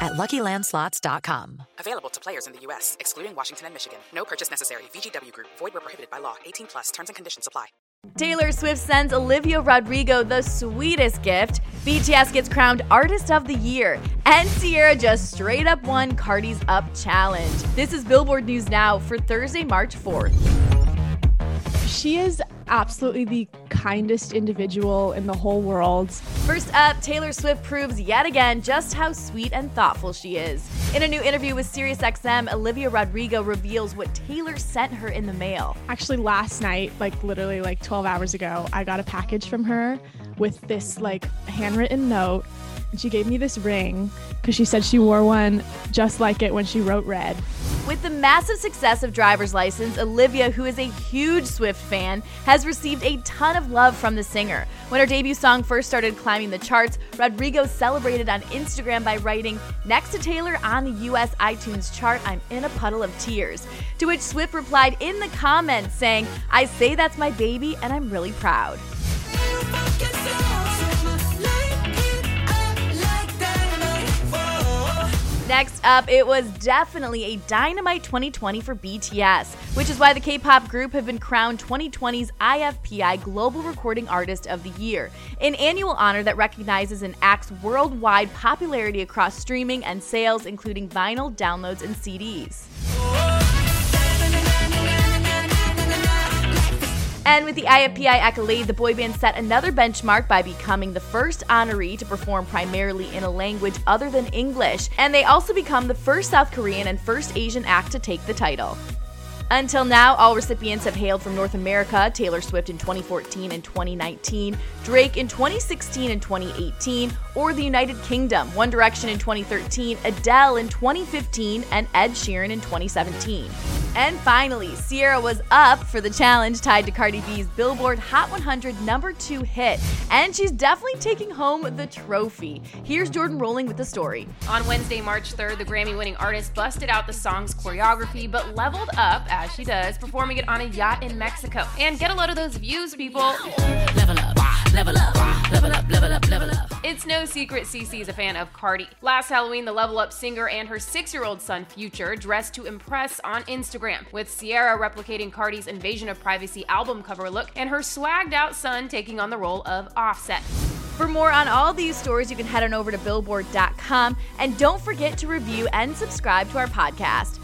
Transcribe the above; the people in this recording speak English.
at LuckyLandSlots.com. Available to players in the U.S., excluding Washington and Michigan. No purchase necessary. VGW Group. Void where prohibited by law. 18 plus. Terms and conditions apply. Taylor Swift sends Olivia Rodrigo the sweetest gift. BTS gets crowned Artist of the Year. And Ciara just straight up won Cardi's Up Challenge. This is Billboard News Now for Thursday, March 4th. She is absolutely the kindest individual in the whole world. First up, Taylor Swift proves yet again just how sweet and thoughtful she is. In a new interview with SiriusXM, Olivia Rodrigo reveals what Taylor sent her in the mail. Actually, last night, like literally like 12 hours ago, I got a package from her with this like handwritten note. And she gave me this ring because she said she wore one just like it when she wrote Red. With the massive success of Driver's License, Olivia, who is a huge Swift fan, has received a ton of love from the singer. When her debut song first started climbing the charts, Rodrigo celebrated on Instagram by writing, Next to Taylor on the US iTunes chart, I'm in a puddle of tears. To which Swift replied in the comments saying, I say that's my baby and I'm really proud. Next up, it was definitely a dynamite 2020 for BTS, which is why the K pop group have been crowned 2020's IFPI Global Recording Artist of the Year, an annual honor that recognizes an act's worldwide popularity across streaming and sales, including vinyl, downloads, and CDs. And with the IFPI accolade, the boy band set another benchmark by becoming the first honoree to perform primarily in a language other than English, and they also become the first South Korean and first Asian act to take the title. Until now, all recipients have hailed from North America Taylor Swift in 2014 and 2019, Drake in 2016 and 2018, or the United Kingdom, One Direction in 2013, Adele in 2015, and Ed Sheeran in 2017. And finally, Ciara was up for the challenge tied to Cardi B's Billboard Hot 100 number two hit, and she's definitely taking home the trophy. Here's Jordan Rolling with the story. On Wednesday, March 3rd, the Grammy winning artist busted out the song's choreography but leveled up, as she does, performing it on a yacht in Mexico. And get a load of those views, people. Level up, level up, level up, level up, level up. It's no secret Cece is a fan of Cardi. Last Halloween, the Level Up singer and her six year old son, Future, dressed to impress on Instagram, with Ciara replicating Cardi's Invasion of Privacy album cover look and her swagged out son taking on the role of Offset. For more on all these stories, you can head on over to billboard.com and don't forget to review and subscribe to our podcast.